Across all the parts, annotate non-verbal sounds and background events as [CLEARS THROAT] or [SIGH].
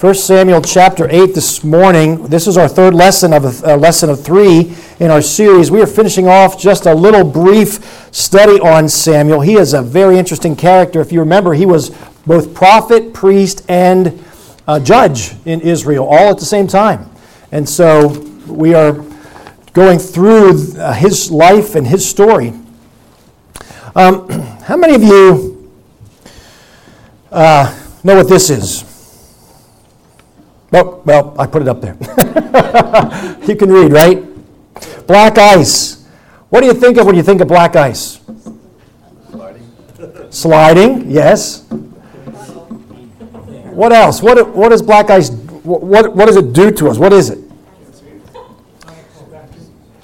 1 Samuel chapter 8 this morning. This is our third lesson of a, a, lesson of three in our series. We are finishing off just a little brief study on Samuel. He is a very interesting character. If you remember, he was both prophet, priest, and uh, judge in Israel all at the same time. And so we are going through uh, his life and his story. Um, [CLEARS THROAT] how many of you uh, know what this is? Oh, well, I put it up there. [LAUGHS] you can read, right? Black ice. What do you think of when you think of black ice? Sliding. Sliding, yes. What else? What, what does black ice, what, what does it do to us? What is it?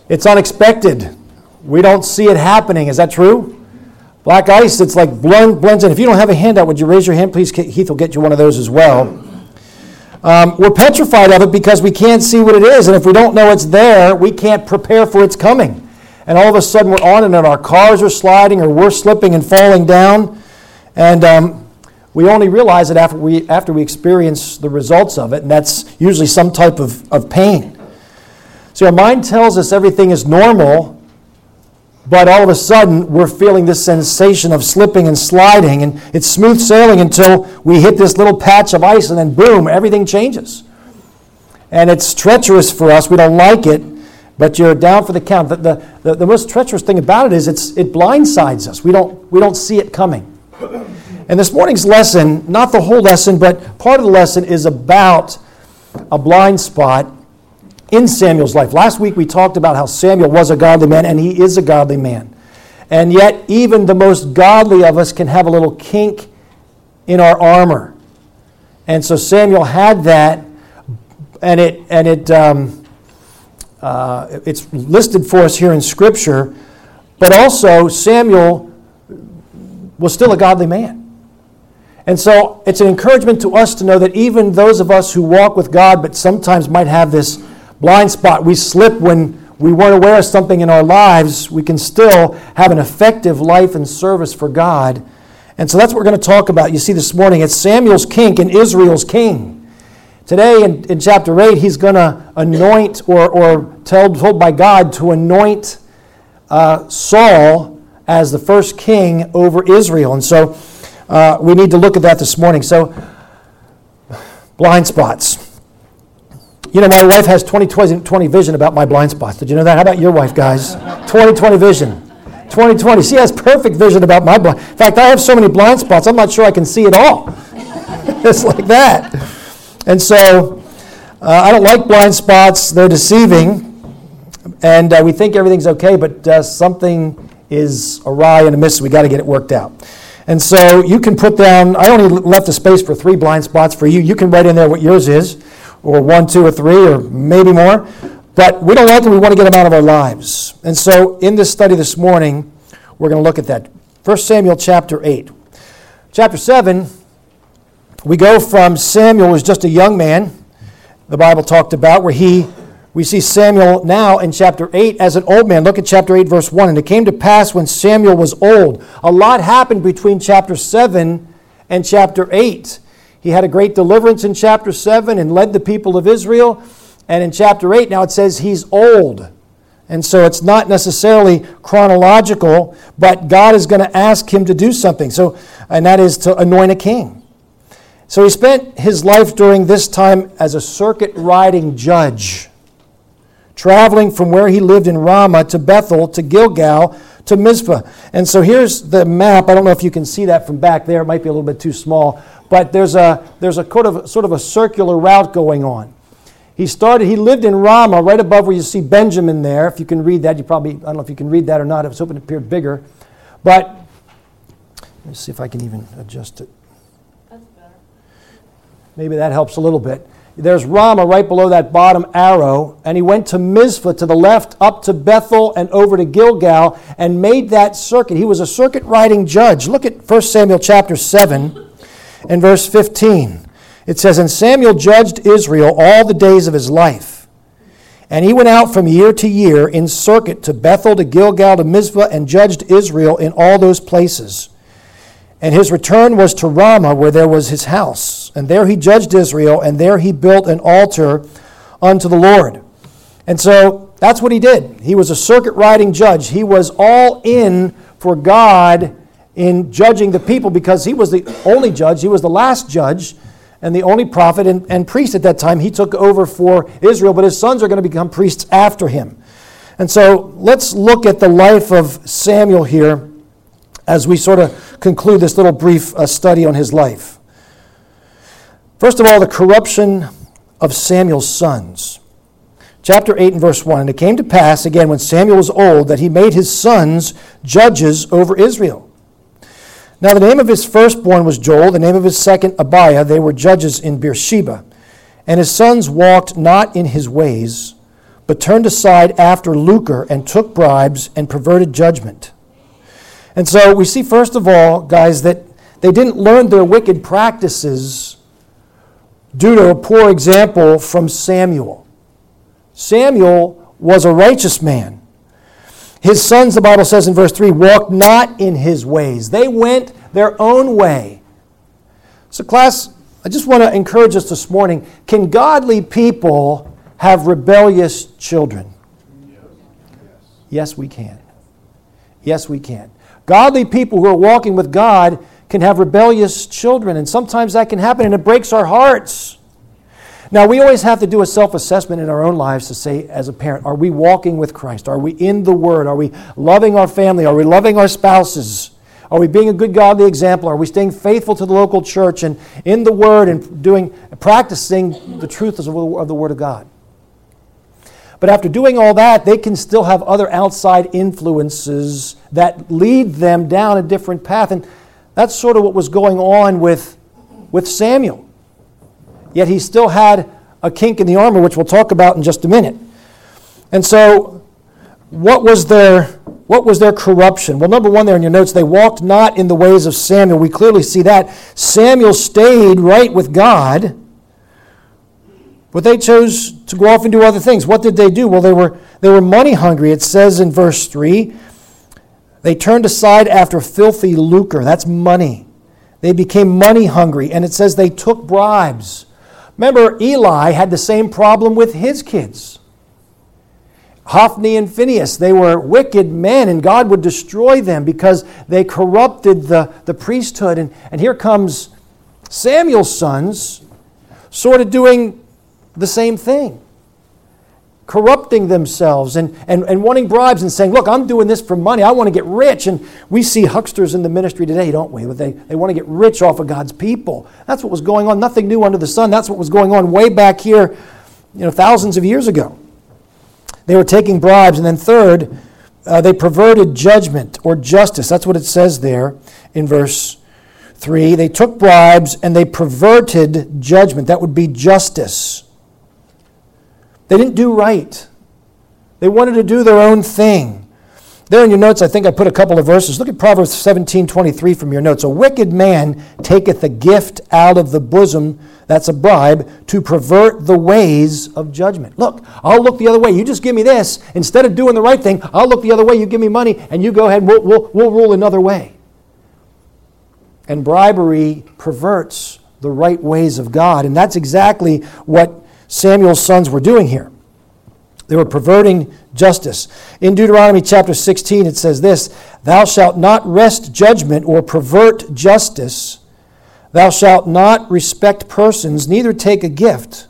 It's unexpected. We don't see it happening. Is that true? Black ice, it's like blend, blends in. If you don't have a handout, would you raise your hand? Please, Heath will get you one of those as well. Um, we're petrified of it because we can't see what it is. And if we don't know it's there, we can't prepare for its coming. And all of a sudden we're on it and our cars are sliding or we're slipping and falling down. And um, we only realize it after we, after we experience the results of it. And that's usually some type of, of pain. So our mind tells us everything is normal but all of a sudden, we're feeling this sensation of slipping and sliding, and it's smooth sailing until we hit this little patch of ice, and then boom, everything changes. And it's treacherous for us. We don't like it, but you're down for the count. The, the, the, the most treacherous thing about it is it's, it blindsides us. We don't, we don't see it coming. And this morning's lesson, not the whole lesson, but part of the lesson is about a blind spot in Samuel's life. Last week we talked about how Samuel was a godly man, and he is a godly man. And yet, even the most godly of us can have a little kink in our armor. And so Samuel had that, and it and it um, uh, it's listed for us here in Scripture. But also, Samuel was still a godly man. And so it's an encouragement to us to know that even those of us who walk with God, but sometimes might have this blind spot. We slip when we weren't aware of something in our lives. We can still have an effective life and service for God. And so that's what we're going to talk about. You see, this morning it's Samuel's kink and Israel's king. Today in, in chapter 8, he's going to anoint or, or told, told by God to anoint uh, Saul as the first king over Israel. And so uh, we need to look at that this morning. So, blind spots. You know, my wife has 20 20 vision about my blind spots. Did you know that? How about your wife, guys? 2020 vision. 2020. She has perfect vision about my blind. In fact, I have so many blind spots, I'm not sure I can see at all. [LAUGHS] it's like that. And so, uh, I don't like blind spots. They're deceiving. And uh, we think everything's okay, but uh, something is awry and midst. We got to get it worked out. And so you can put down, I only left a space for three blind spots for you. You can write in there what yours is or one, two, or three, or maybe more. But we don't want them, we want to get them out of our lives. And so in this study this morning, we're going to look at that. 1 Samuel chapter 8. Chapter 7, we go from Samuel was just a young man, the Bible talked about, where he we see Samuel now in chapter 8 as an old man. Look at chapter 8, verse 1. And it came to pass when Samuel was old. A lot happened between chapter 7 and chapter 8. He had a great deliverance in chapter 7 and led the people of Israel. And in chapter 8, now it says he's old. And so it's not necessarily chronological, but God is going to ask him to do something. So, and that is to anoint a king. So he spent his life during this time as a circuit riding judge, traveling from where he lived in Ramah to Bethel to Gilgal to Mizpah. And so here's the map. I don't know if you can see that from back there. It might be a little bit too small but there's a, there's a sort of, sort of a circular route going on. He started, he lived in Ramah, right above where you see Benjamin there. If you can read that, you probably, I don't know if you can read that or not. I was hoping it appeared bigger. But let me see if I can even adjust it. That's better. Maybe that helps a little bit. There's Ramah right below that bottom arrow, and he went to Mizpah to the left, up to Bethel, and over to Gilgal, and made that circuit. He was a circuit riding judge. Look at 1 Samuel chapter 7 in verse 15. It says, And Samuel judged Israel all the days of his life. And he went out from year to year in circuit to Bethel, to Gilgal, to Mizpah, and judged Israel in all those places. And his return was to Ramah, where there was his house. And there he judged Israel, and there he built an altar unto the Lord. And so that's what he did. He was a circuit riding judge. He was all in for God in judging the people because he was the only judge, he was the last judge and the only prophet and, and priest at that time. He took over for Israel, but his sons are going to become priests after him. And so let's look at the life of Samuel here as we sort of conclude this little brief uh, study on his life. First of all, the corruption of Samuel's sons. Chapter 8 and verse 1 And it came to pass, again, when Samuel was old, that he made his sons judges over Israel. Now, the name of his firstborn was Joel, the name of his second, Abiah. They were judges in Beersheba. And his sons walked not in his ways, but turned aside after lucre and took bribes and perverted judgment. And so we see, first of all, guys, that they didn't learn their wicked practices due to a poor example from Samuel. Samuel was a righteous man. His sons, the Bible says in verse 3, walked not in his ways. They went their own way. So, class, I just want to encourage us this morning can godly people have rebellious children? Yes, we can. Yes, we can. Godly people who are walking with God can have rebellious children, and sometimes that can happen, and it breaks our hearts. Now, we always have to do a self assessment in our own lives to say, as a parent, are we walking with Christ? Are we in the Word? Are we loving our family? Are we loving our spouses? Are we being a good godly example? Are we staying faithful to the local church and in the Word and doing, practicing the truth of the Word of God? But after doing all that, they can still have other outside influences that lead them down a different path. And that's sort of what was going on with, with Samuel yet he still had a kink in the armor, which we'll talk about in just a minute. And so, what was their what was their corruption? Well, number one, there in your notes, they walked not in the ways of Samuel. We clearly see that. Samuel stayed right with God, but they chose to go off and do other things. What did they do? Well, they were, they were money hungry. It says in verse 3 they turned aside after filthy lucre. That's money. They became money hungry. And it says they took bribes. Remember, Eli had the same problem with his kids. Hophni and Phinehas, they were wicked men, and God would destroy them because they corrupted the, the priesthood. And, and here comes Samuel's sons, sort of doing the same thing corrupting themselves and, and, and wanting bribes and saying, Look, I'm doing this for money. I want to get rich. And we see hucksters in the ministry today, don't we? They, they want to get rich off of God's people. That's what was going on. Nothing new under the sun. That's what was going on way back here, you know, thousands of years ago. They were taking bribes. And then, third, uh, they perverted judgment or justice. That's what it says there in verse 3. They took bribes and they perverted judgment. That would be justice. They didn't do right. They wanted to do their own thing. There in your notes, I think I put a couple of verses. Look at Proverbs 17 23 from your notes. A wicked man taketh a gift out of the bosom, that's a bribe, to pervert the ways of judgment. Look, I'll look the other way. You just give me this. Instead of doing the right thing, I'll look the other way. You give me money, and you go ahead and we'll, we'll, we'll rule another way. And bribery perverts the right ways of God. And that's exactly what Samuel's sons were doing here. They were perverting justice. In Deuteronomy chapter 16, it says this Thou shalt not wrest judgment or pervert justice. Thou shalt not respect persons, neither take a gift.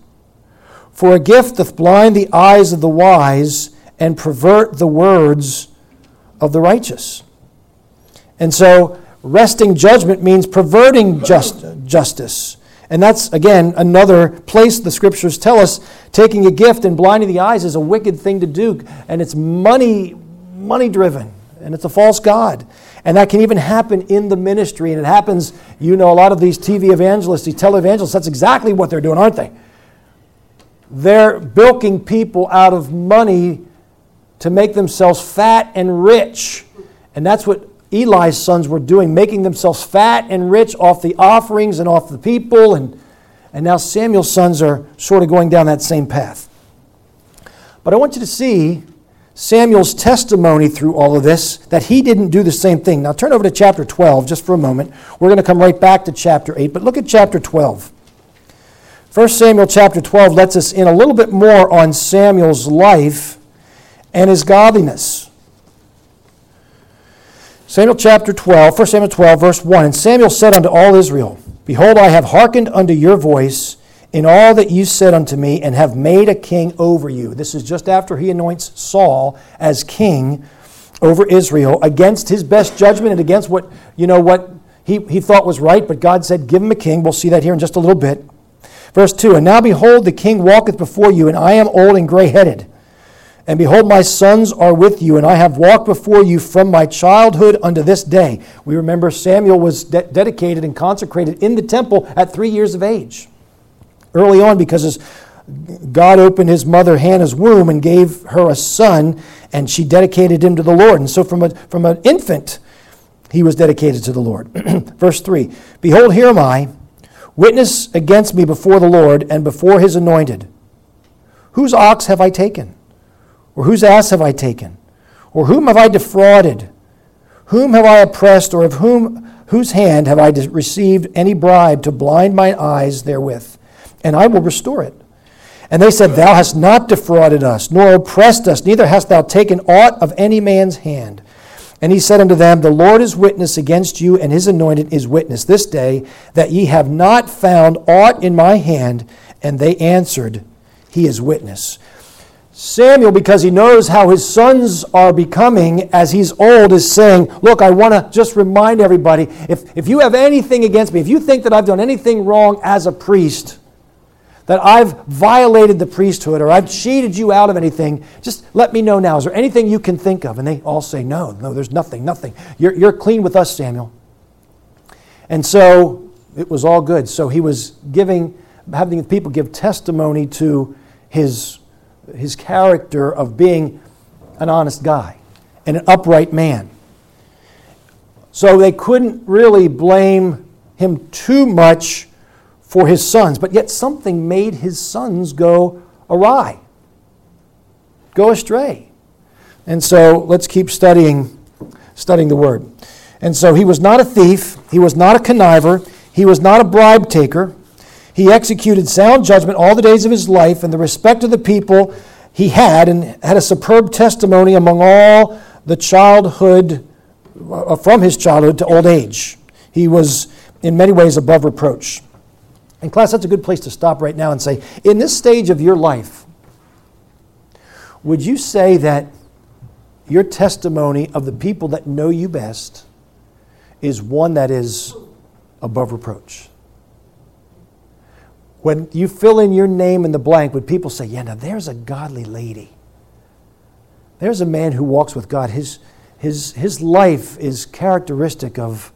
For a gift doth blind the eyes of the wise and pervert the words of the righteous. And so, wresting judgment means perverting just, justice. And that's, again, another place the scriptures tell us taking a gift and blinding the eyes is a wicked thing to do. And it's money, money driven. And it's a false God. And that can even happen in the ministry. And it happens, you know, a lot of these TV evangelists, these televangelists, that's exactly what they're doing, aren't they? They're bilking people out of money to make themselves fat and rich. And that's what Eli's sons were doing, making themselves fat and rich off the offerings and off the people. And, and now Samuel's sons are sort of going down that same path. But I want you to see Samuel's testimony through all of this that he didn't do the same thing. Now turn over to chapter 12 just for a moment. We're going to come right back to chapter 8, but look at chapter 12. 1 Samuel chapter 12 lets us in a little bit more on Samuel's life and his godliness. Samuel chapter 12, 1 Samuel 12, verse 1 And Samuel said unto all Israel, Behold, I have hearkened unto your voice in all that you said unto me, and have made a king over you. This is just after he anoints Saul as king over Israel against his best judgment and against what, you know, what he, he thought was right, but God said, Give him a king. We'll see that here in just a little bit. Verse 2 And now behold, the king walketh before you, and I am old and gray headed. And behold, my sons are with you, and I have walked before you from my childhood unto this day. We remember Samuel was de- dedicated and consecrated in the temple at three years of age. Early on, because God opened his mother Hannah's womb and gave her a son, and she dedicated him to the Lord. And so, from, a, from an infant, he was dedicated to the Lord. [CLEARS THROAT] Verse 3 Behold, here am I, witness against me before the Lord and before his anointed. Whose ox have I taken? Or whose ass have I taken? Or whom have I defrauded? Whom have I oppressed, or of whom whose hand have I received any bribe to blind mine eyes therewith? And I will restore it. And they said, Thou hast not defrauded us, nor oppressed us, neither hast thou taken aught of any man's hand. And he said unto them, The Lord is witness against you, and his anointed is witness this day, that ye have not found aught in my hand. And they answered, He is witness. Samuel, because he knows how his sons are becoming as he's old, is saying, Look, I want to just remind everybody if, if you have anything against me, if you think that I've done anything wrong as a priest, that I've violated the priesthood or I've cheated you out of anything, just let me know now. Is there anything you can think of? And they all say, No, no, there's nothing, nothing. You're, you're clean with us, Samuel. And so it was all good. So he was giving, having people give testimony to his his character of being an honest guy and an upright man. So they couldn't really blame him too much for his sons, but yet something made his sons go awry, go astray. And so let's keep studying studying the word. And so he was not a thief, he was not a conniver, he was not a bribe taker. He executed sound judgment all the days of his life, and the respect of the people he had, and had a superb testimony among all the childhood, uh, from his childhood to old age. He was in many ways above reproach. And, class, that's a good place to stop right now and say, in this stage of your life, would you say that your testimony of the people that know you best is one that is above reproach? When you fill in your name in the blank, would people say, Yeah, now there's a godly lady? There's a man who walks with God. His, his, his life is characteristic of,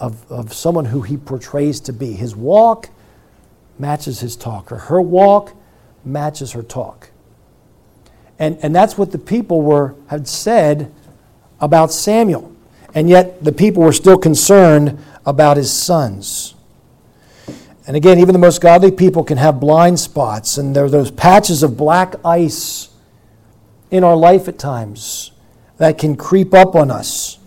of, of someone who he portrays to be. His walk matches his talk, or her walk matches her talk. And, and that's what the people were, had said about Samuel. And yet the people were still concerned about his sons. And again, even the most godly people can have blind spots, and there are those patches of black ice in our life at times that can creep up on us.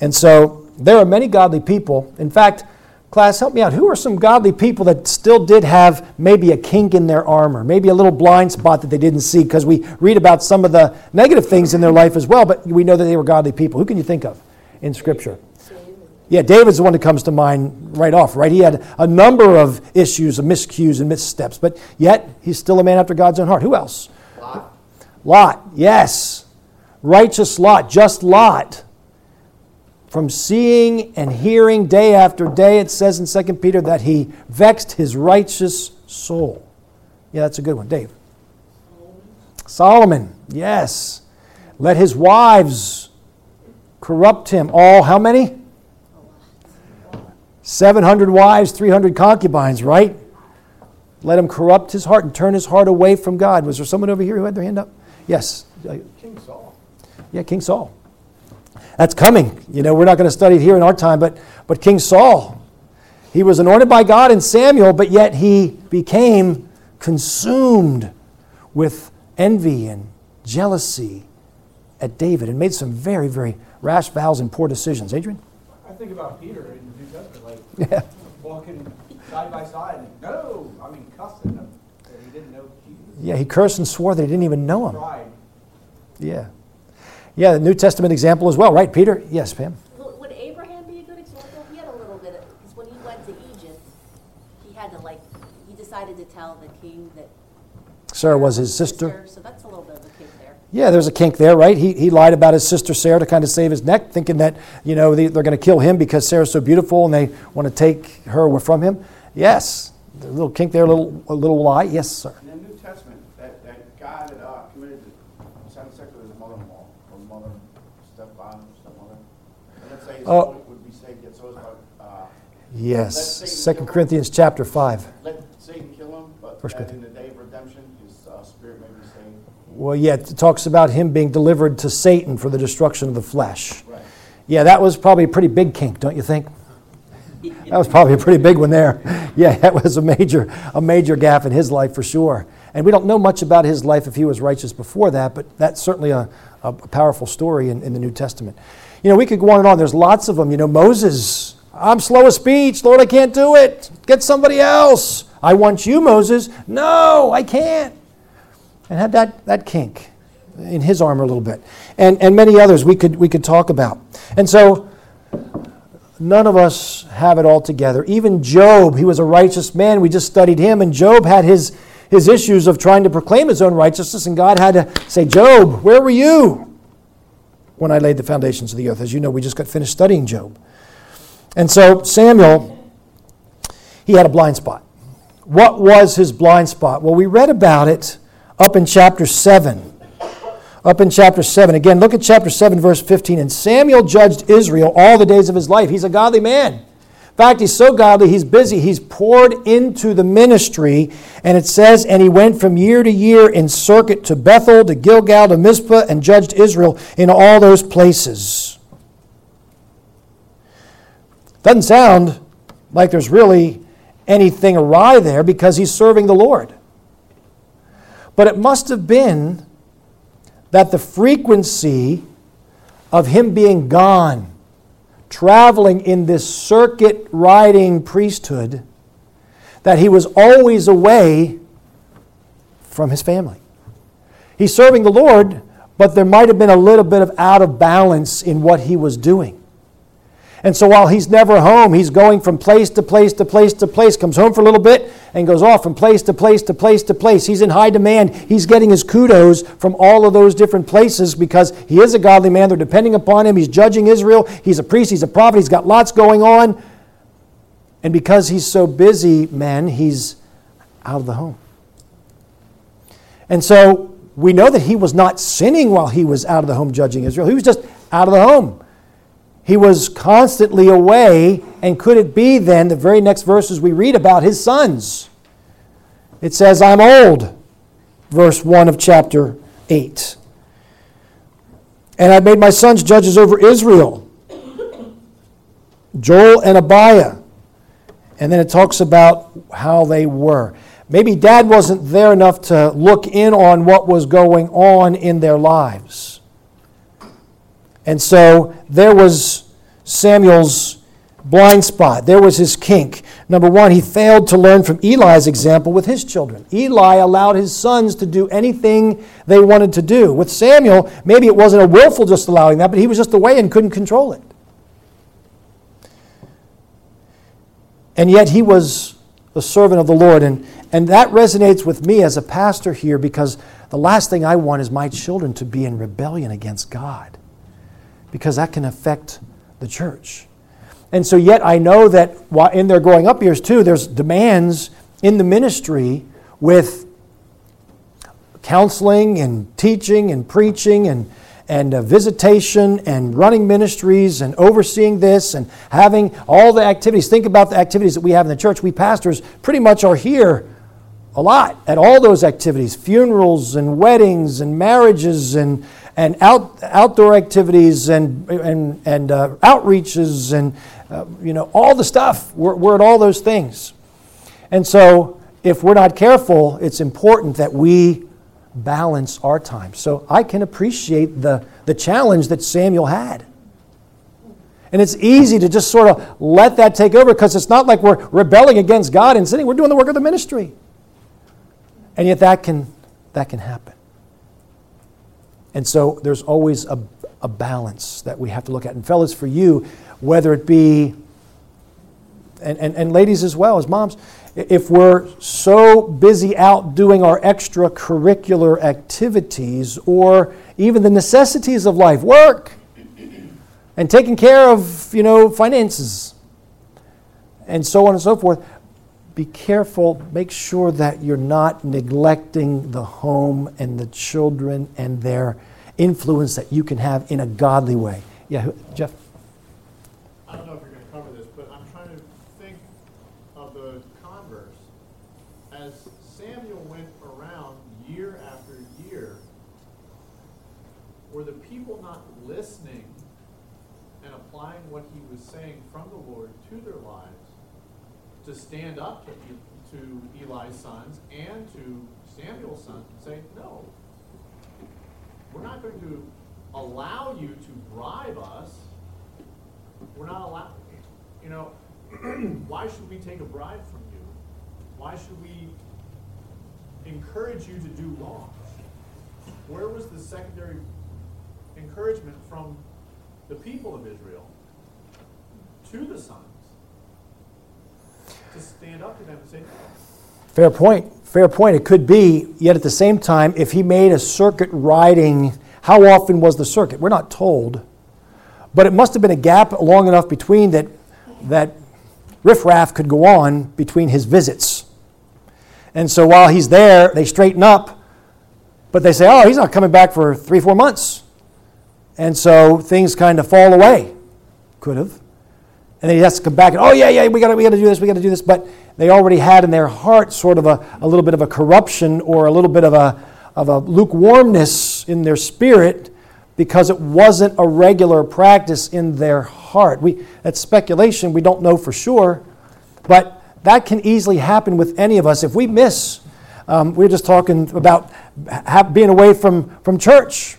And so there are many godly people. In fact, class, help me out. Who are some godly people that still did have maybe a kink in their armor, maybe a little blind spot that they didn't see? Because we read about some of the negative things in their life as well, but we know that they were godly people. Who can you think of in Scripture? Yeah, David's the one that comes to mind right off, right? He had a number of issues, of miscues and missteps, but yet he's still a man after God's own heart. Who else? Lot. Lot, yes. Righteous Lot, just Lot. From seeing and hearing day after day, it says in 2 Peter that he vexed his righteous soul. Yeah, that's a good one. Dave. Solomon, yes. Let his wives corrupt him. All, how many? 700 wives, 300 concubines, right? Let him corrupt his heart and turn his heart away from God. Was there someone over here who had their hand up? Yes. King Saul. Yeah, King Saul. That's coming. You know, we're not going to study it here in our time, but, but King Saul, he was anointed by God in Samuel, but yet he became consumed with envy and jealousy at David and made some very, very rash vows and poor decisions. Adrian? I think about Peter in the New Testament, like [LAUGHS] Yeah. walking side by side. And, No, I mean, cussing him that he didn't know Jesus. Yeah, he cursed and swore that he didn't even know him. Pride. Yeah. Yeah, the New Testament example as well, right, Peter? Yes, Pam. Would Abraham be a good example? He had a little bit, because when he went to Egypt, he had to like, he decided to tell the king that. Sarah was his sister. So that's a little bit of a kink there. Yeah, there's a kink there, right? He, he lied about his sister Sarah to kind of save his neck, thinking that, you know, they, they're going to kill him because Sarah's so beautiful and they want to take her away from him. Yes, a little kink there, a little, a little lie. Yes, sir. In the New Testament, that, that guy that uh, committed same sex with his mother-in-law, or mother, stepfather, stepmother, and let's say his soul would be saved, yet so uh, Yes. Second Corinthians chapter 5. let Satan kill him, but First that in the day of redemption, his uh, spirit may be saved. Well, yeah, it talks about him being delivered to Satan for the destruction of the flesh. Right. Yeah, that was probably a pretty big kink, don't you think? That was probably a pretty big one there. [LAUGHS] Yeah, that was a major, a major gap in his life for sure. And we don't know much about his life if he was righteous before that, but that's certainly a, a powerful story in, in the New Testament. You know, we could go on and on. There's lots of them. You know, Moses, I'm slow of speech. Lord, I can't do it. Get somebody else. I want you, Moses. No, I can't. And had that, that kink in his armor a little bit. And, and many others we could, we could talk about. And so, none of us have it all together. Even Job, he was a righteous man. We just studied him, and Job had his, his issues of trying to proclaim his own righteousness, and God had to say, Job, where were you when I laid the foundations of the earth? As you know, we just got finished studying Job. And so, Samuel, he had a blind spot. What was his blind spot? Well, we read about it up in chapter 7 up in chapter 7. Again, look at chapter 7, verse 15. And Samuel judged Israel all the days of his life. He's a godly man. In fact, he's so godly, he's busy. He's poured into the ministry. And it says, And he went from year to year in circuit to Bethel, to Gilgal, to Mizpah, and judged Israel in all those places. Doesn't sound like there's really anything awry there because he's serving the Lord. But it must have been that the frequency of him being gone, traveling in this circuit riding priesthood, that he was always away from his family. He's serving the Lord, but there might have been a little bit of out of balance in what he was doing. And so while he's never home, he's going from place to place to place to place, comes home for a little bit and goes off from place to place to place to place. He's in high demand. He's getting his kudos from all of those different places because he is a godly man. They're depending upon him. He's judging Israel. He's a priest. He's a prophet. He's got lots going on. And because he's so busy, man, he's out of the home. And so we know that he was not sinning while he was out of the home judging Israel. He was just out of the home. He was constantly away, and could it be then, the very next verses we read about his sons? It says, I'm old, verse 1 of chapter 8. And I made my sons judges over Israel, Joel and Abiah. And then it talks about how they were. Maybe dad wasn't there enough to look in on what was going on in their lives. And so there was Samuel's blind spot. There was his kink. Number one, he failed to learn from Eli's example with his children. Eli allowed his sons to do anything they wanted to do. With Samuel, maybe it wasn't a willful just allowing that, but he was just away and couldn't control it. And yet he was a servant of the Lord. And, and that resonates with me as a pastor here because the last thing I want is my children to be in rebellion against God because that can affect the church. And so, yet, I know that in their growing up years, too, there's demands in the ministry with counseling and teaching and preaching and, and uh, visitation and running ministries and overseeing this and having all the activities. Think about the activities that we have in the church. We pastors pretty much are here a lot at all those activities funerals and weddings and marriages and and out, outdoor activities and, and, and uh, outreaches and uh, you know all the stuff we're, we're at all those things and so if we're not careful it's important that we balance our time so i can appreciate the, the challenge that samuel had And it's easy to just sort of let that take over because it's not like we're rebelling against God and sinning. We're doing the work of the ministry. And yet that can, that can happen. And so there's always a, a balance that we have to look at. And fellas, for you, whether it be, and, and, and ladies as well as moms, if we're so busy out doing our extracurricular activities or even the necessities of life, work, and taking care of, you know, finances, and so on and so forth, be careful. Make sure that you're not neglecting the home and the children and their influence that you can have in a godly way. Yeah, Jeff? I don't know if you're going to cover this, but I'm trying to think of the converse. As Samuel went around year after year, were the people not listening and applying what he was saying from the Lord to their lives to stand up to, to Eli's sons and to Samuel's sons and say, no, we're not going to allow you to bribe us. We're not allowed, you know, [CLEARS THROAT] why should we take a bribe from you? Why should we encourage you to do wrong? Where was the secondary encouragement from the people of Israel to the sons to stand up to them and say. Fair point. Fair point. It could be, yet at the same time, if he made a circuit riding, how often was the circuit? We're not told. But it must have been a gap long enough between that, that riffraff could go on between his visits. And so while he's there, they straighten up, but they say, oh, he's not coming back for three, four months. And so things kind of fall away. Could have. And then he has to come back and, oh, yeah, yeah, we got we to do this, we got to do this. But they already had in their heart sort of a, a little bit of a corruption or a little bit of a, of a lukewarmness in their spirit because it wasn't a regular practice in their heart. We, that's speculation, we don't know for sure. But that can easily happen with any of us. If we miss, um, we are just talking about being away from, from church.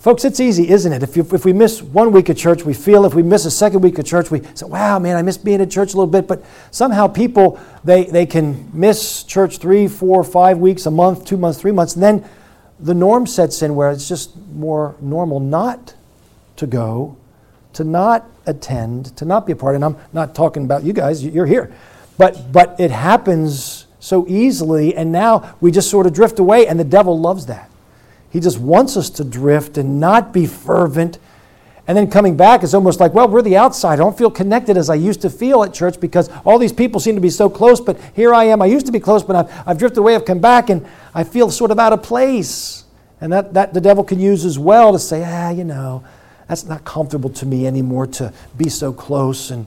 Folks, it's easy, isn't it? If, you, if we miss one week of church, we feel. If we miss a second week of church, we say, wow, man, I miss being at church a little bit. But somehow people, they, they can miss church three, four, five weeks, a month, two months, three months. And then the norm sets in where it's just more normal not to go, to not attend, to not be a part. And I'm not talking about you guys, you're here. But, but it happens so easily, and now we just sort of drift away, and the devil loves that. He just wants us to drift and not be fervent. And then coming back is almost like, well, we're the outside. I don't feel connected as I used to feel at church because all these people seem to be so close, but here I am. I used to be close, but I've, I've drifted away. I've come back and I feel sort of out of place. And that, that the devil can use as well to say, ah, you know, that's not comfortable to me anymore to be so close and,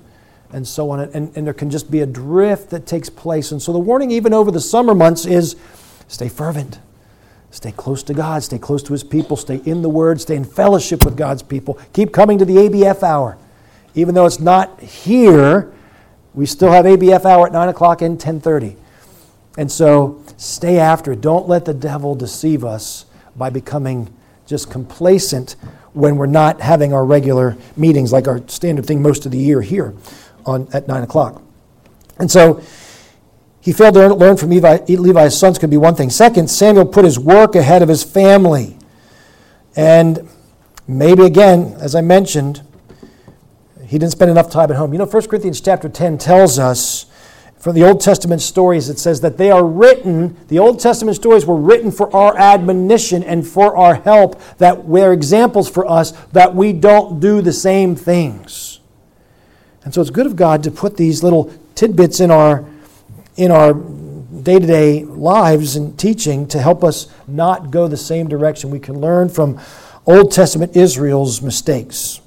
and so on. And, and there can just be a drift that takes place. And so the warning, even over the summer months, is stay fervent. Stay close to God, stay close to His people, stay in the Word, stay in fellowship with God's people. Keep coming to the ABF hour. Even though it's not here, we still have ABF hour at 9 o'clock and 10.30. And so stay after it. Don't let the devil deceive us by becoming just complacent when we're not having our regular meetings like our standard thing most of the year here on, at 9 o'clock. And so he failed to learn from Levi, Levi's sons could be one thing. Second, Samuel put his work ahead of his family. And maybe again, as I mentioned, he didn't spend enough time at home. You know, 1 Corinthians chapter 10 tells us from the Old Testament stories, it says that they are written, the Old Testament stories were written for our admonition and for our help, that they're examples for us that we don't do the same things. And so it's good of God to put these little tidbits in our in our day to day lives and teaching to help us not go the same direction. We can learn from Old Testament Israel's mistakes.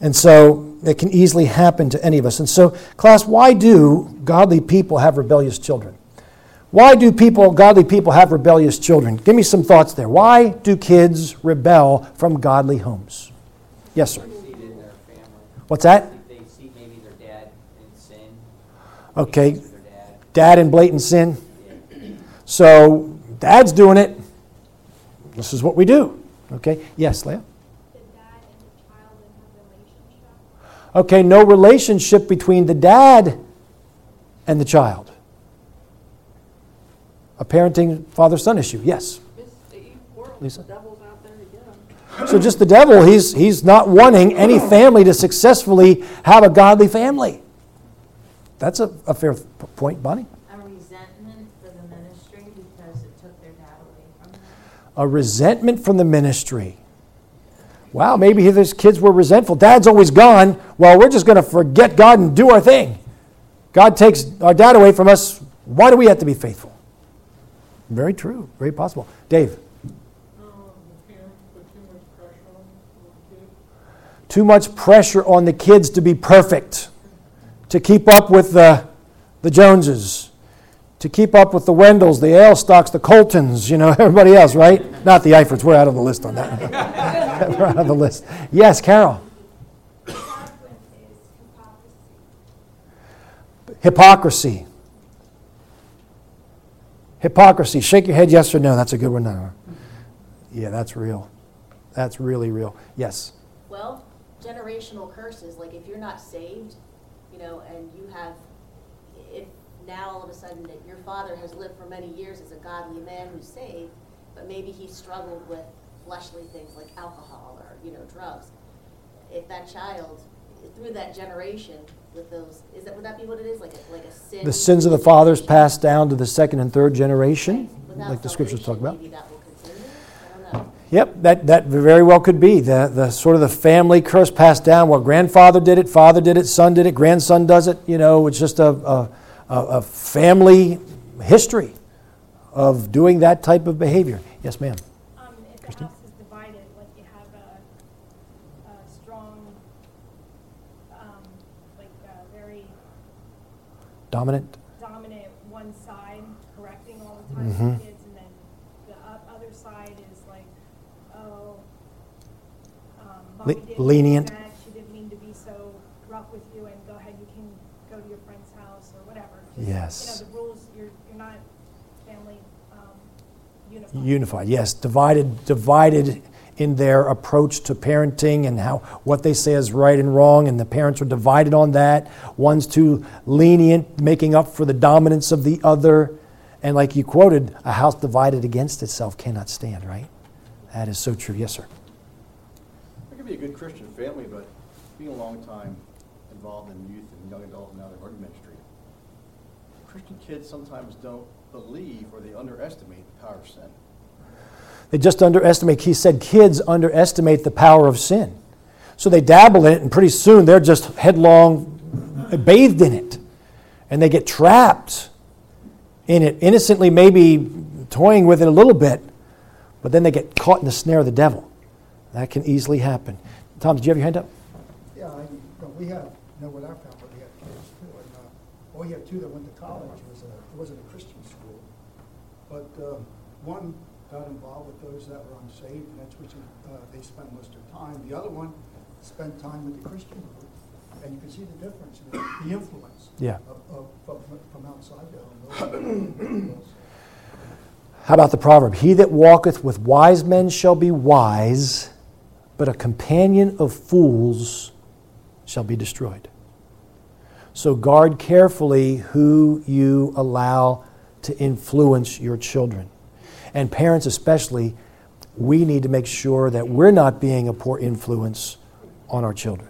And so it can easily happen to any of us. And so, class, why do godly people have rebellious children? Why do people, godly people, have rebellious children? Give me some thoughts there. Why do kids rebel from godly homes? Yes, sir. What's that? Okay, dad in blatant sin. So dad's doing it. This is what we do. Okay. Yes, Leah. The dad in Okay, no relationship between the dad and the child. A parenting father son issue, yes. Lisa? So just the devil, he's, he's not wanting any family to successfully have a godly family. That's a, a fair point, Bonnie. A resentment for the ministry because it took their dad away from them. A resentment from the ministry. Wow, maybe his kids were resentful. Dad's always gone. Well, we're just going to forget God and do our thing. God takes our dad away from us. Why do we have to be faithful? Very true. Very possible. Dave. Too much pressure on the kids to be perfect, to keep up with the, the Joneses, to keep up with the Wendells, the Ailstocks, the Coltons, you know, [LAUGHS] everybody else, right? Not the Eiferts. We're out of the list on that. [LAUGHS] We're out of the list. Yes, Carol. Hypocrisy. Hypocrisy. Shake your head yes or no. That's a good one. No. Yeah, that's real. That's really real. Yes. Well, generational curses, like if you're not saved, you know, and you have, if now all of a sudden that your father has lived for many years as a godly man who's saved, but maybe he struggled with fleshly things like alcohol or, you know, drugs. If that child, through that generation, with those, is that, would that be what it is, like a, like a sin? The sins of the fathers passed down to the second and third generation, Without like the scriptures talk about. Maybe that will continue, I don't know. Yep, that, that very well could be. The, the sort of the family curse passed down. Well, grandfather did it, father did it, son did it, grandson does it. You know, it's just a, a, a family history of doing that type of behavior. Yes, ma'am. Um, if the house is divided, like you have a, a strong, um, like a very Dominant? dominant one side correcting all the time Mhm. the kids, and then the o- other side is like, oh, um, Le- lenient. she didn't mean to be so rough with you, and go ahead, you can go to your friend's house or whatever. Yes. You know, the rules, you're, you're not family, um, unified. Unified, yes. Divided, divided in their approach to parenting and how what they say is right and wrong, and the parents are divided on that. One's too lenient, making up for the dominance of the other. And like you quoted, a house divided against itself cannot stand, right? That is so true. Yes, sir. Be a good Christian family, but being a long time involved in youth and young adult and now the work ministry, Christian kids sometimes don't believe or they underestimate the power of sin. They just underestimate, he said, kids underestimate the power of sin. So they dabble in it, and pretty soon they're just headlong bathed in it. And they get trapped in it, innocently, maybe toying with it a little bit, but then they get caught in the snare of the devil. That can easily happen. Tom, did you have your hand up? Yeah, I, no, we have, know with our family, we had kids too, and, uh, well, we had two that went to college, it was a, it wasn't a Christian school. But, um, one got involved with those that were unsaved, and that's which, uh, they spent most of their time. The other one spent time with the Christian group, and you can see the difference, the the influence Yeah. of, of, from, from outside the home. How about the proverb? He that walketh with wise men shall be wise, but a companion of fools shall be destroyed. So guard carefully who you allow to influence your children. And parents, especially, we need to make sure that we're not being a poor influence on our children.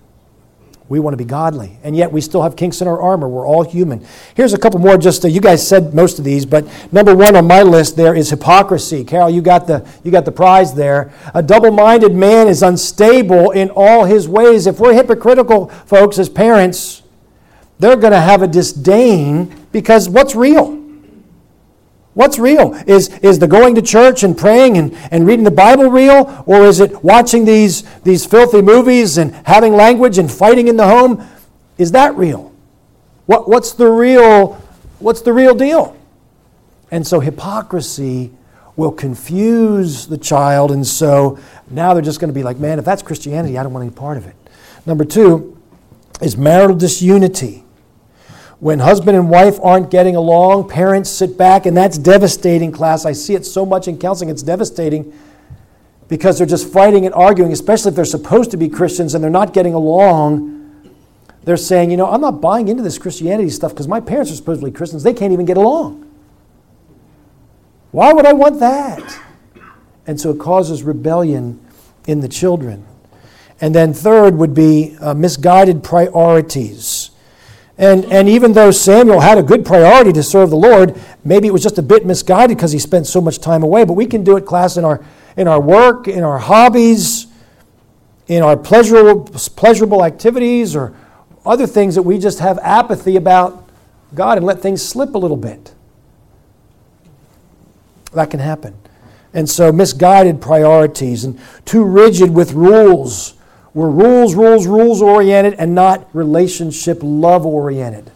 We want to be godly, and yet we still have kinks in our armor. We're all human. Here's a couple more. Just uh, you guys said most of these, but number one on my list there is hypocrisy. Carol, you got the you got the prize there. A double-minded man is unstable in all his ways. If we're hypocritical, folks, as parents, they're going to have a disdain because what's real? What's real? Is, is the going to church and praying and, and reading the Bible real? Or is it watching these, these filthy movies and having language and fighting in the home? Is that real? What, what's, the real what's the real deal? And so hypocrisy will confuse the child, and so now they're just going to be like, man, if that's Christianity, I don't want any part of it. Number two is marital disunity. When husband and wife aren't getting along, parents sit back, and that's devastating, class. I see it so much in counseling, it's devastating because they're just fighting and arguing, especially if they're supposed to be Christians and they're not getting along. They're saying, you know, I'm not buying into this Christianity stuff because my parents are supposedly Christians. They can't even get along. Why would I want that? And so it causes rebellion in the children. And then, third would be uh, misguided priorities. And, and even though Samuel had a good priority to serve the Lord, maybe it was just a bit misguided because he spent so much time away. But we can do it, class, in our, in our work, in our hobbies, in our pleasurable, pleasurable activities, or other things that we just have apathy about God and let things slip a little bit. That can happen. And so, misguided priorities and too rigid with rules. We're rules, rules, rules oriented and not relationship love oriented.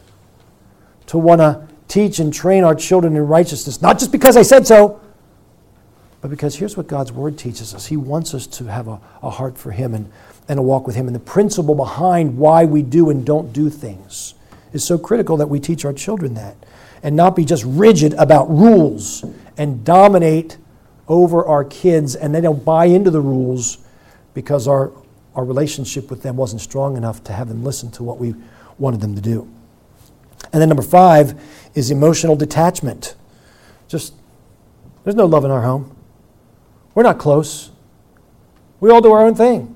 To want to teach and train our children in righteousness, not just because I said so, but because here's what God's Word teaches us He wants us to have a, a heart for Him and, and a walk with Him. And the principle behind why we do and don't do things is so critical that we teach our children that and not be just rigid about rules and dominate over our kids and they don't buy into the rules because our, our relationship with them wasn't strong enough to have them listen to what we wanted them to do. And then number five is emotional detachment. Just, there's no love in our home. We're not close. We all do our own thing.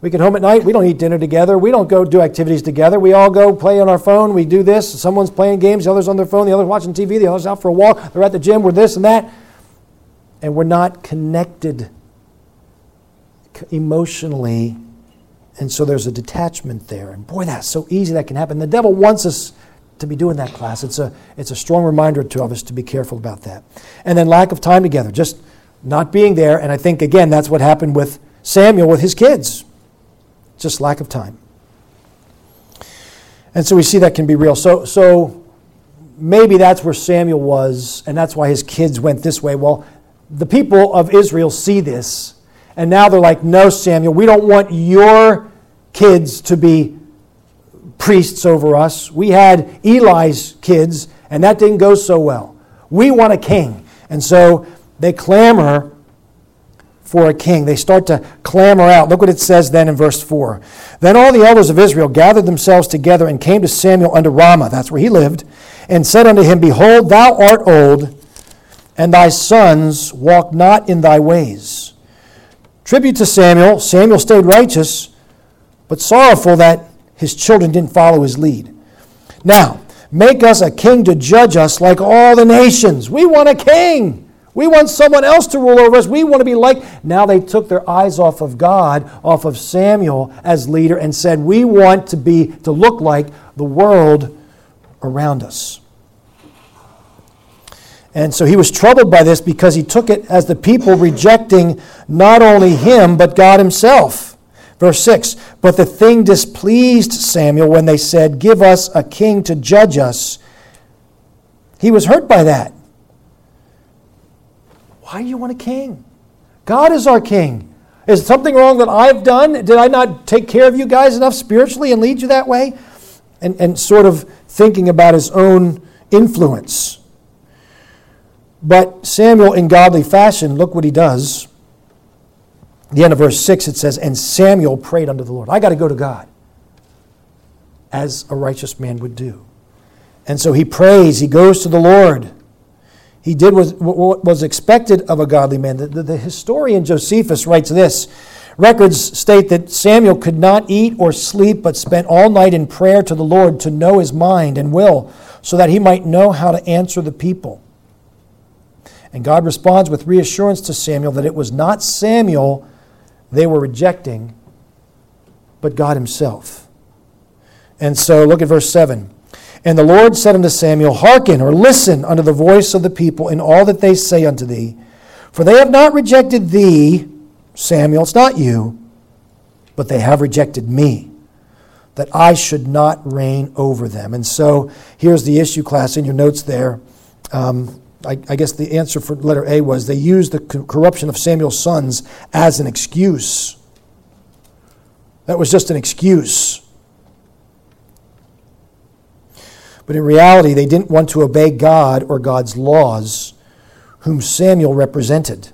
We get home at night, we don't eat dinner together, we don't go do activities together. We all go play on our phone, we do this. Someone's playing games, the other's on their phone, the other's watching TV, the other's out for a walk, they're at the gym, we're this and that. And we're not connected emotionally. And so there's a detachment there. And boy, that's so easy that can happen. The devil wants us to be doing that class. It's a, it's a strong reminder to us to be careful about that. And then lack of time together, just not being there. And I think, again, that's what happened with Samuel with his kids just lack of time. And so we see that can be real. So, so maybe that's where Samuel was, and that's why his kids went this way. Well, the people of Israel see this, and now they're like, no, Samuel, we don't want your kids to be priests over us. We had Eli's kids, and that didn't go so well. We want a king. And so they clamor for a king. They start to clamor out. Look what it says then in verse 4. Then all the elders of Israel gathered themselves together and came to Samuel unto Ramah, that's where he lived, and said unto him, Behold, thou art old, and thy sons walk not in thy ways. Tribute to Samuel. Samuel stayed righteous, but sorrowful that his children didn't follow his lead. Now, make us a king to judge us like all the nations. We want a king. We want someone else to rule over us. We want to be like. Now they took their eyes off of God, off of Samuel as leader, and said, We want to be, to look like the world around us. And so he was troubled by this because he took it as the people rejecting not only him, but God himself. Verse 6 But the thing displeased Samuel when they said, Give us a king to judge us. He was hurt by that. Why do you want a king? God is our king. Is something wrong that I've done? Did I not take care of you guys enough spiritually and lead you that way? And, and sort of thinking about his own influence. But Samuel, in godly fashion, look what he does. the end of verse 6, it says, And Samuel prayed unto the Lord. I got to go to God, as a righteous man would do. And so he prays, he goes to the Lord. He did what was expected of a godly man. The, the, the historian Josephus writes this Records state that Samuel could not eat or sleep, but spent all night in prayer to the Lord to know his mind and will, so that he might know how to answer the people. And God responds with reassurance to Samuel that it was not Samuel they were rejecting, but God Himself. And so look at verse 7. And the Lord said unto Samuel, Hearken or listen unto the voice of the people in all that they say unto thee. For they have not rejected thee, Samuel, it's not you, but they have rejected me, that I should not reign over them. And so here's the issue, class, in your notes there. Um, I, I, guess the answer for letter A was they used the corruption of Samuel's sons as an excuse. That was just an excuse. But in reality, they didn't want to obey God or God's laws, whom Samuel represented.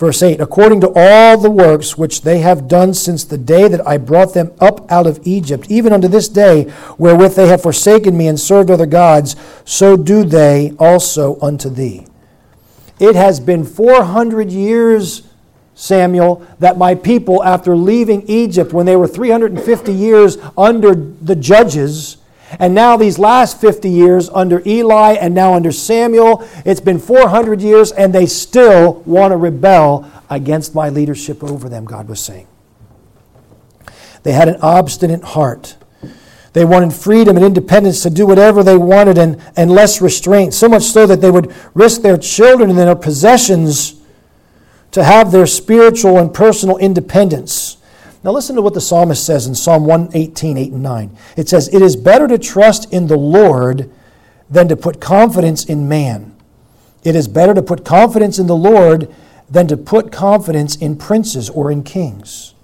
Verse 8 According to all the works which they have done since the day that I brought them up out of Egypt, even unto this day, wherewith they have forsaken me and served other gods, so do they also unto thee. It has been 400 years, Samuel, that my people, after leaving Egypt, when they were 350 years under the judges, and now, these last 50 years under Eli and now under Samuel, it's been 400 years, and they still want to rebel against my leadership over them, God was saying. They had an obstinate heart. They wanted freedom and independence to do whatever they wanted and, and less restraint, so much so that they would risk their children and their possessions to have their spiritual and personal independence. Now, listen to what the psalmist says in Psalm 118, 8 and 9. It says, It is better to trust in the Lord than to put confidence in man. It is better to put confidence in the Lord than to put confidence in princes or in kings.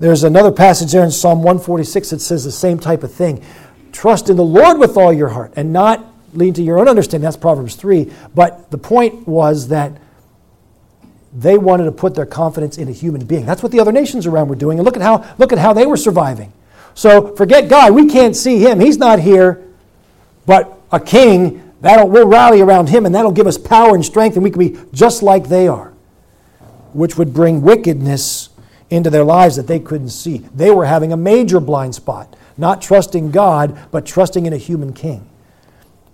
There's another passage there in Psalm 146 that says the same type of thing. Trust in the Lord with all your heart and not lean to your own understanding. That's Proverbs 3. But the point was that they wanted to put their confidence in a human being. That's what the other nations around were doing. And look at how, look at how they were surviving. So forget God. We can't see him. He's not here. But a king, that'll, we'll rally around him and that'll give us power and strength and we can be just like they are, which would bring wickedness into their lives that they couldn't see. They were having a major blind spot, not trusting God, but trusting in a human king,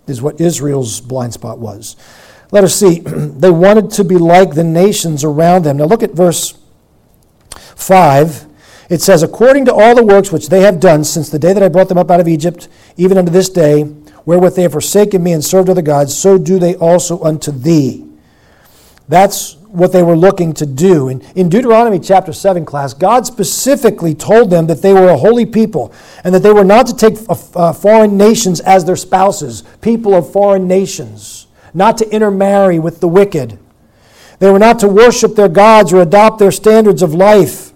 is what Israel's blind spot was. Let us see. [CLEARS THROAT] they wanted to be like the nations around them. Now look at verse 5. It says, According to all the works which they have done since the day that I brought them up out of Egypt, even unto this day, wherewith they have forsaken me and served other gods, so do they also unto thee. That's what they were looking to do. In, in Deuteronomy chapter 7 class, God specifically told them that they were a holy people and that they were not to take uh, foreign nations as their spouses, people of foreign nations not to intermarry with the wicked. They were not to worship their gods or adopt their standards of life.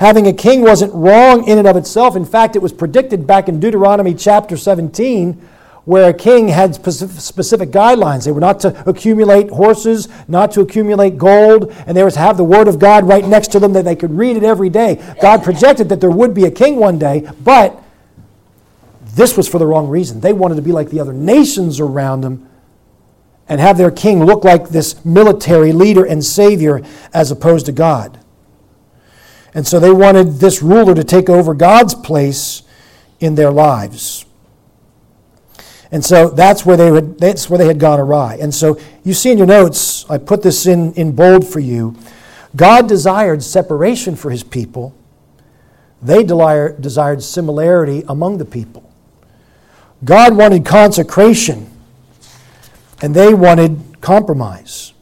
Having a king wasn't wrong in and of itself. In fact, it was predicted back in Deuteronomy chapter 17 where a king had specific guidelines. They were not to accumulate horses, not to accumulate gold, and they were to have the Word of God right next to them that they could read it every day. God projected that there would be a king one day, but this was for the wrong reason. They wanted to be like the other nations around them and have their king look like this military leader and savior as opposed to God. And so they wanted this ruler to take over God's place in their lives. And so that's where they had, that's where they had gone awry. And so you see in your notes, I put this in, in bold for you. God desired separation for his people. They desired similarity among the people. God wanted consecration and they wanted compromise.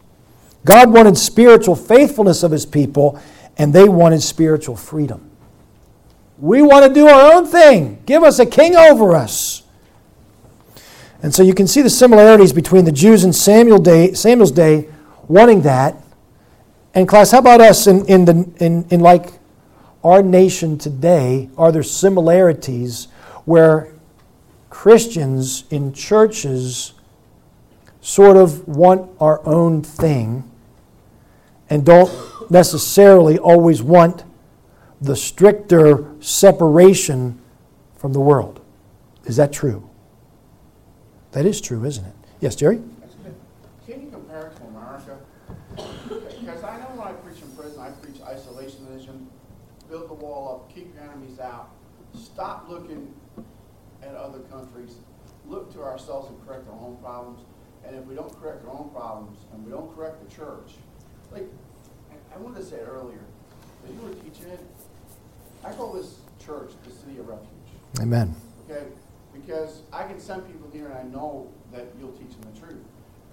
God wanted spiritual faithfulness of his people, and they wanted spiritual freedom. We want to do our own thing. Give us a king over us. And so you can see the similarities between the Jews in Samuel day, Samuel's day wanting that. And class, how about us in, in, the, in, in like our nation today? Are there similarities where Christians in churches sort of want our own thing and don't necessarily always want the stricter separation from the world. Is that true? That is true, isn't it? Yes, Jerry? Can you compare it to America? Because I know when I preach in prison, I preach isolationism, build the wall up, keep your enemies out, stop looking at other countries, look to ourselves and correct our own problems. And if we don't correct our own problems and we don't correct the church, like I wanted to say earlier, that you were teaching it, I call this church the city of refuge. Amen. Okay? Because I can send people here and I know that you'll teach them the truth.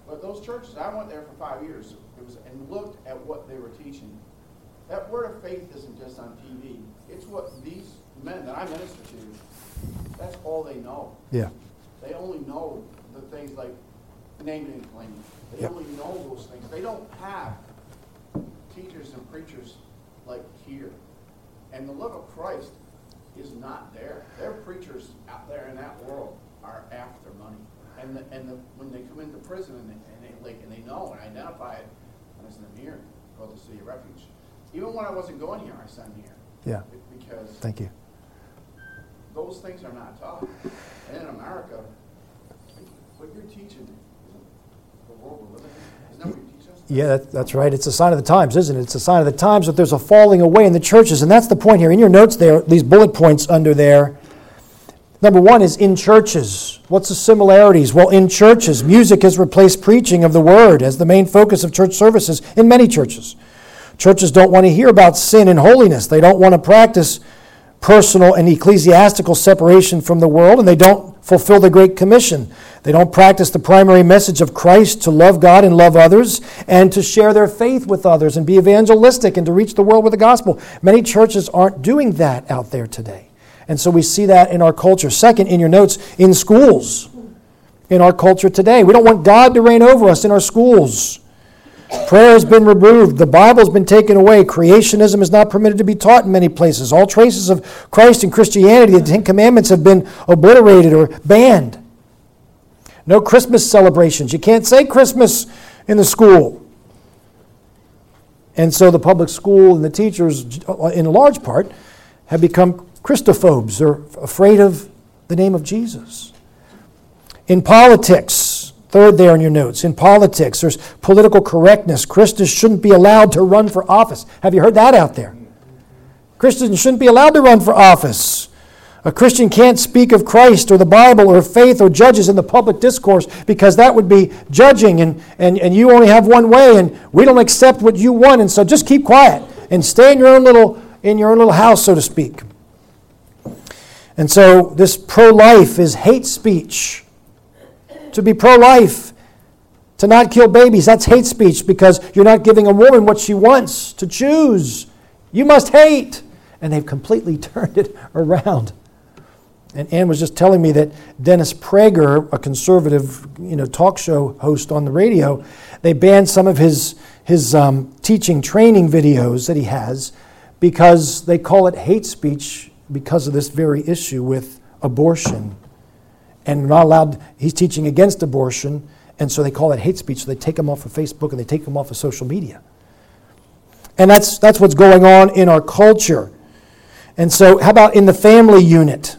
But those churches, I went there for five years it was, and looked at what they were teaching. That word of faith isn't just on TV. It's what these men that I minister to, that's all they know. Yeah. They only know the things like name it and claim it. They Yep. only know those things. They don't have teachers and preachers like here. And the love of Christ is not there. Their preachers out there in that world are after money. And the, and the, when they come into prison and they, and they like and they know and identify it, and it's in the mirror, called the City of Refuge. Even when I wasn't going here, I sang here. Yeah. be- Because Thank you. those things are not taught. And in America, what you're teaching Yeah, that, that's right. It's a sign of the times, isn't it? It's a sign of the times that there's a falling away in the churches. And that's the point here. In your notes there, these bullet points under there. Number one is in churches. What's the similarities? Well, in churches, music has replaced preaching of the word as the main focus of church services in many churches. Churches don't want to hear about sin and holiness. They don't want to practice personal and ecclesiastical separation from the world, and they don't fulfill the Great Commission. They don't practice the primary message of Christ to love God and love others, and to share their faith with others, and be evangelistic, and to reach the world with the gospel. Many churches aren't doing that out there today. And so we see that in our culture. Second, in your notes, in schools, in our culture today. We don't want God to reign over us in our schools. Prayer has been removed. The Bible has been taken away. Creationism is not permitted to be taught in many places. All traces of Christ and Christianity, the Ten Commandments, have been obliterated or banned. No Christmas celebrations. You can't say Christmas in the school. And so the public school and the teachers, in large part, have become Christophobes. They're afraid of the name of Jesus. In politics, third there in your notes, in politics, there's political correctness. Christians shouldn't be allowed to run for office. Have you heard that out there? Christians shouldn't be allowed to run for office. A Christian can't speak of Christ or the Bible or faith or judges in the public discourse because that would be judging and, and, and you only have one way and we don't accept what you want and so just keep quiet and stay in your own little in your own little house, so to speak. And so this pro-life is hate speech. To be pro-life, to not kill babies, that's hate speech because you're not giving a woman what she wants to choose. You must hate. And they've completely [LAUGHS] turned it around. And Ann was just telling me that Dennis Prager, a conservative you know, talk show host on the radio, they banned some of his, his um, teaching training videos that he has because they call it hate speech because of this very issue with abortion. And not allowed, he's teaching against abortion, and so they call it hate speech. So they take him off of Facebook and they take him off of social media. And that's, that's what's going on in our culture. And so, how about in the family unit?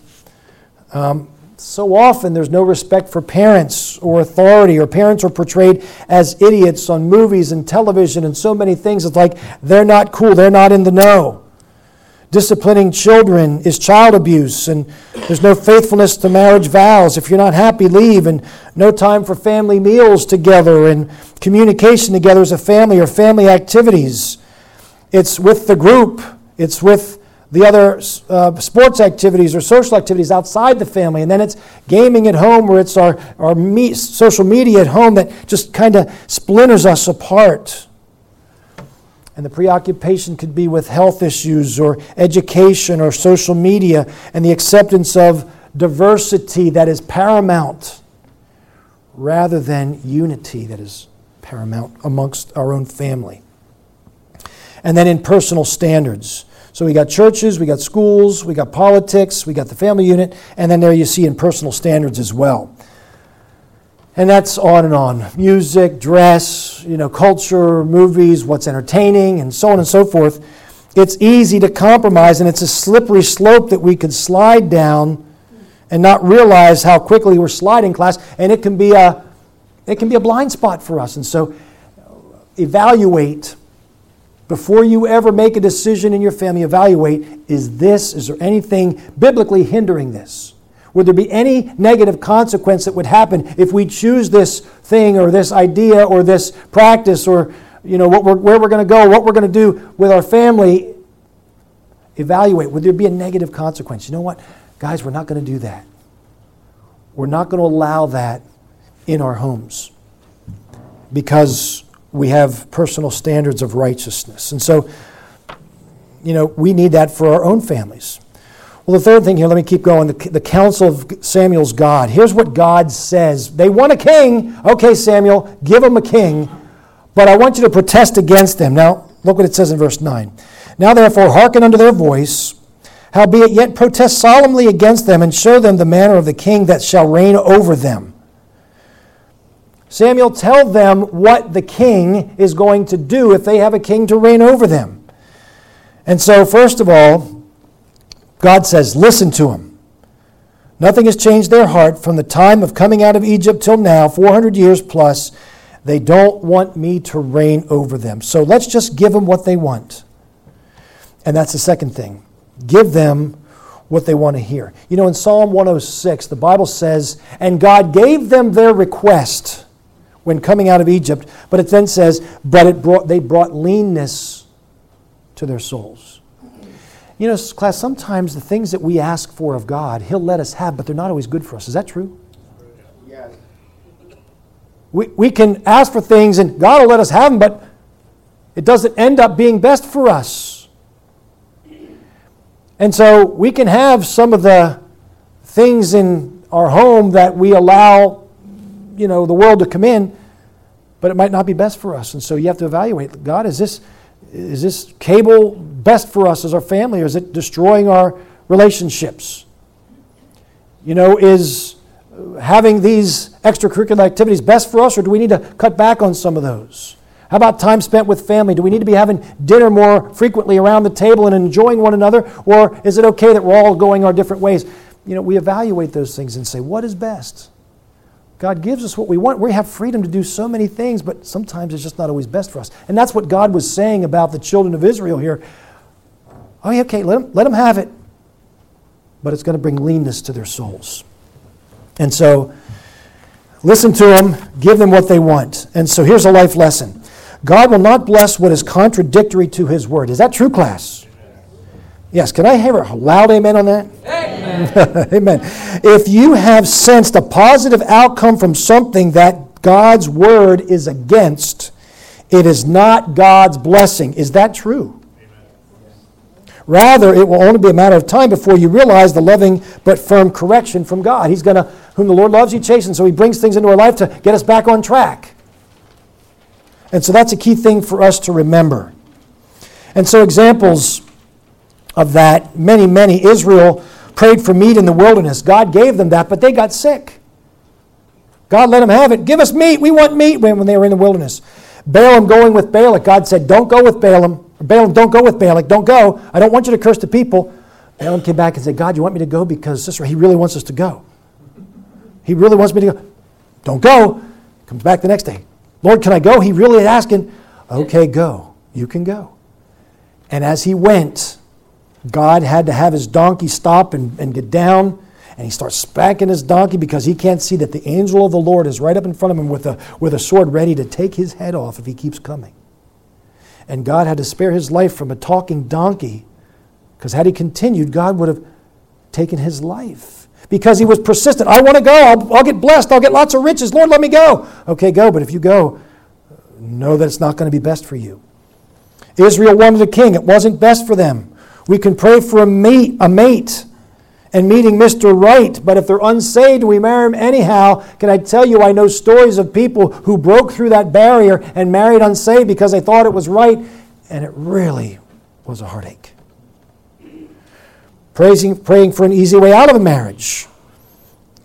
Um, so often there's no respect for parents or authority, or parents are portrayed as idiots on movies and television and so many things. It's like they're not cool, they're not in the know. Disciplining children is child abuse, and there's no faithfulness to marriage vows. If you're not happy, leave, and no time for family meals together and communication together as a family or family activities. It's with the group, it's with the other uh, sports activities or social activities outside the family, and then it's gaming at home or it's our, our me- social media at home that just kind of splinters us apart. And the preoccupation could be with health issues or education or social media and the acceptance of diversity that is paramount rather than unity that is paramount amongst our own family. And then in personal standards. So we got churches, we got schools, we got politics, we got the family unit, and then there you see in personal standards as well. And that's on and on. Music, dress, you know, culture, movies, what's entertaining, and so on and so forth. It's easy to compromise, and it's a slippery slope that we could slide down and not realize how quickly we're sliding, class. And it can be a, it can be a blind spot for us. And so, evaluate before you ever make a decision in your family. Evaluate: Is this? Is there anything biblically hindering this? Would there be any negative consequence that would happen if we choose this thing or this idea or this practice or you know we're, where we're going to go, what we're going to do with our family? Evaluate. Would there be a negative consequence? You know what, guys, we're not going to do that. We're not going to allow that in our homes because we have personal standards of righteousness, and so you know we need that for our own families. Well, the third thing here, let me keep going. The, the counsel of Samuel's God. Here's what God says. They want a king. Okay, Samuel, give them a king. But I want you to protest against them. Now, look what it says in verse 9. Now, therefore, hearken unto their voice, howbeit yet protest solemnly against them, and show them the manner of the king that shall reign over them. Samuel, tell them what the king is going to do if they have a king to reign over them. And so, first of all, God says, listen to him. Nothing has changed their heart from the time of coming out of Egypt till now, 400 years plus. They don't want me to reign over them. So let's just give them what they want. And that's the second thing. Give them what they want to hear. You know, in Psalm 106, the Bible says, And God gave them their request when coming out of Egypt, but it then says, But it brought, they brought leanness to their souls. You know, class, sometimes the things that we ask for of God, He'll let us have, but they're not always good for us. Is that true? Yes. We, we can ask for things and God will let us have them, but it doesn't end up being best for us. And so we can have some of the things in our home that we allow, you know, the world to come in, but it might not be best for us. And so you have to evaluate God, is this, is this cable best for us as our family, or is it destroying our relationships? You know, is having these extracurricular activities best for us, or do we need to cut back on some of those? How about time spent with family? Do we need to be having dinner more frequently around the table and enjoying one another? Or is it okay that we're all going our different ways? You know, we evaluate those things and say, what is best? God gives us what we want. We have freedom to do so many things, but sometimes it's just not always best for us. And that's what God was saying about the children of Israel here. Oh, yeah, okay, let them, let them have it. But it's going to bring leanness to their souls. And so, listen to them, give them what they want. And so, here's a life lesson God will not bless what is contradictory to His word. Is that true, class? Yes. Can I hear a loud amen on that? Amen. [LAUGHS] amen. If you have sensed a positive outcome from something that God's word is against, it is not God's blessing. Is that true? Rather, it will only be a matter of time before you realize the loving but firm correction from God. He's going to, whom the Lord loves, He chastens. So He brings things into our life to get us back on track. And so that's a key thing for us to remember. And so, examples of that many, many. Israel prayed for meat in the wilderness. God gave them that, but they got sick. God let them have it. Give us meat. We want meat when, when they were in the wilderness. Balaam going with Balak. God said, Don't go with Balaam. Balaam, don't go with Balak. Don't go. I don't want you to curse the people. Balaam came back and said, God, you want me to go? Because, he really wants us to go. He really wants me to go. Don't go. Comes back the next day. Lord, can I go? He really is asking. Okay, go. You can go. And as he went, God had to have his donkey stop and, and get down. And he starts spanking his donkey because he can't see that the angel of the Lord is right up in front of him with a, with a sword ready to take his head off if he keeps coming. And God had to spare his life from a talking donkey because had he continued, God would have taken his life because he was persistent. I want to go. I'll, I'll, get blessed. I'll get lots of riches. Lord, let me go. Okay, go. But if you go, know that it's not going to be best for you. Israel wanted a king. It wasn't best for them. We can pray for a mate, a mate and meeting Mr. Right, but if they're unsaved, we marry them anyhow. Can I tell you, I know stories of people who broke through that barrier and married unsaved because they thought it was right, and it really was a heartache. Praising, praying for an easy way out of a marriage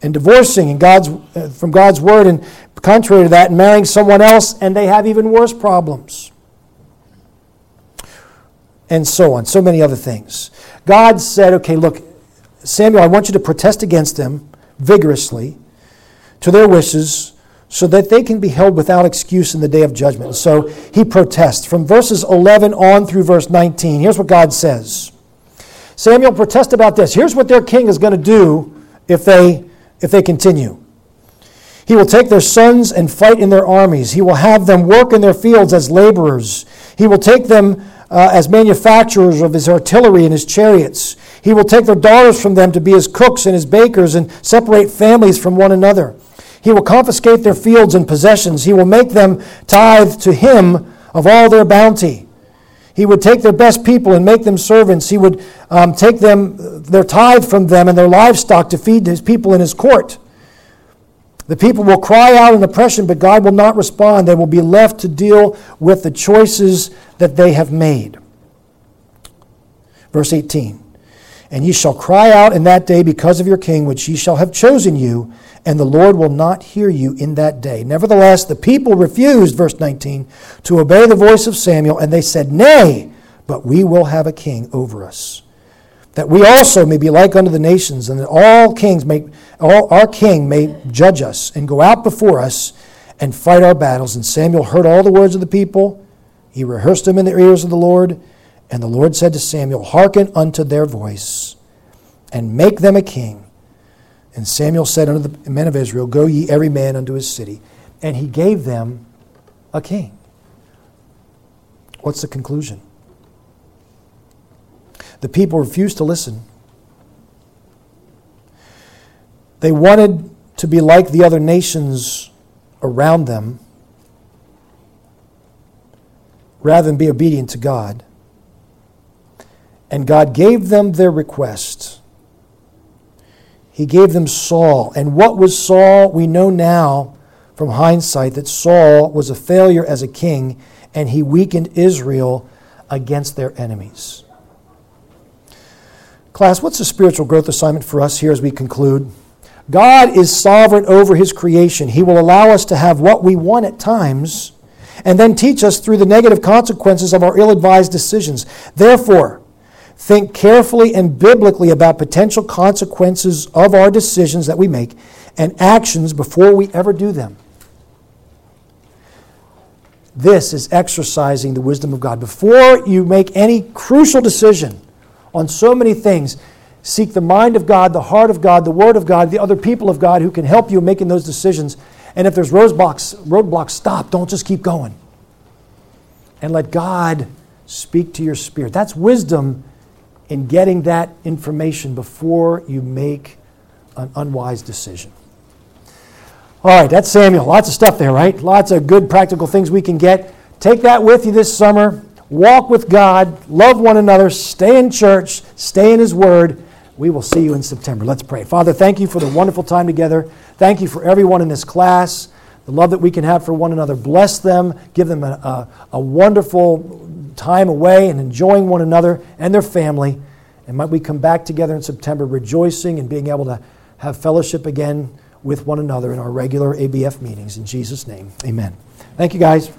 and divorcing in God's, uh, from God's word, and contrary to that, and marrying someone else, and they have even worse problems. And so on, so many other things. God said, okay, look, Samuel, I want you to protest against them vigorously to their wishes so that they can be held without excuse in the day of judgment. So he protests from verses 11 on through verse 19. Here's what God says Samuel protests about this. Here's what their king is going to do if they, if they continue. He will take their sons and fight in their armies. He will have them work in their fields as laborers. He will take them uh, as manufacturers of his artillery and his chariots. He will take their daughters from them to be his cooks and his bakers and separate families from one another. He will confiscate their fields and possessions. He will make them tithe to him of all their bounty. He would take their best people and make them servants. He would um, take them their tithe from them and their livestock to feed his people in his court. The people will cry out in oppression, but God will not respond. They will be left to deal with the choices that they have made. Verse 18. And ye shall cry out in that day because of your king, which ye shall have chosen you, and the Lord will not hear you in that day. Nevertheless, the people refused, verse 19, to obey the voice of Samuel, and they said, Nay, but we will have a king over us that we also may be like unto the nations, and that all kings may, all our king may judge us and go out before us and fight our battles. And Samuel heard all the words of the people. He rehearsed them in the ears of the Lord. And the Lord said to Samuel, Hearken unto their voice, and make them a king. And Samuel said unto the men of Israel, Go ye every man unto his city. And he gave them a king. What's the conclusion? The people refused to listen. They wanted to be like the other nations around them rather than be obedient to God. And God gave them their request. He gave them Saul. And what was Saul? We know now from hindsight that Saul was a failure as a king and he weakened Israel against their enemies. Class, what's the spiritual growth assignment for us here as we conclude? God is sovereign over his creation. He will allow us to have what we want at times and then teach us through the negative consequences of our ill advised decisions. Therefore, think carefully and biblically about potential consequences of our decisions that we make and actions before we ever do them. This is exercising the wisdom of God. Before you make any crucial decision, on so many things. Seek the mind of God, the heart of God, the word of God, the other people of God who can help you in making those decisions. And if there's roadblocks, roadblocks, stop. Don't just keep going. And let God speak to your spirit. That's wisdom in getting that information before you make an unwise decision. All right, that's Samuel. Lots of stuff there, right? Lots of good practical things we can get. Take that with you this summer walk with God, love one another, stay in church, stay in His Word. We will see you in September. Let's pray. Father, thank you for the wonderful time together. Thank you for everyone in this class, the love that we can have for one another. Bless them, give them a, a, a wonderful time away and enjoying one another and their family. And might we come back together in September rejoicing and being able to have fellowship again with one another in our regular ABF meetings. In Jesus' name, amen. Thank you, guys.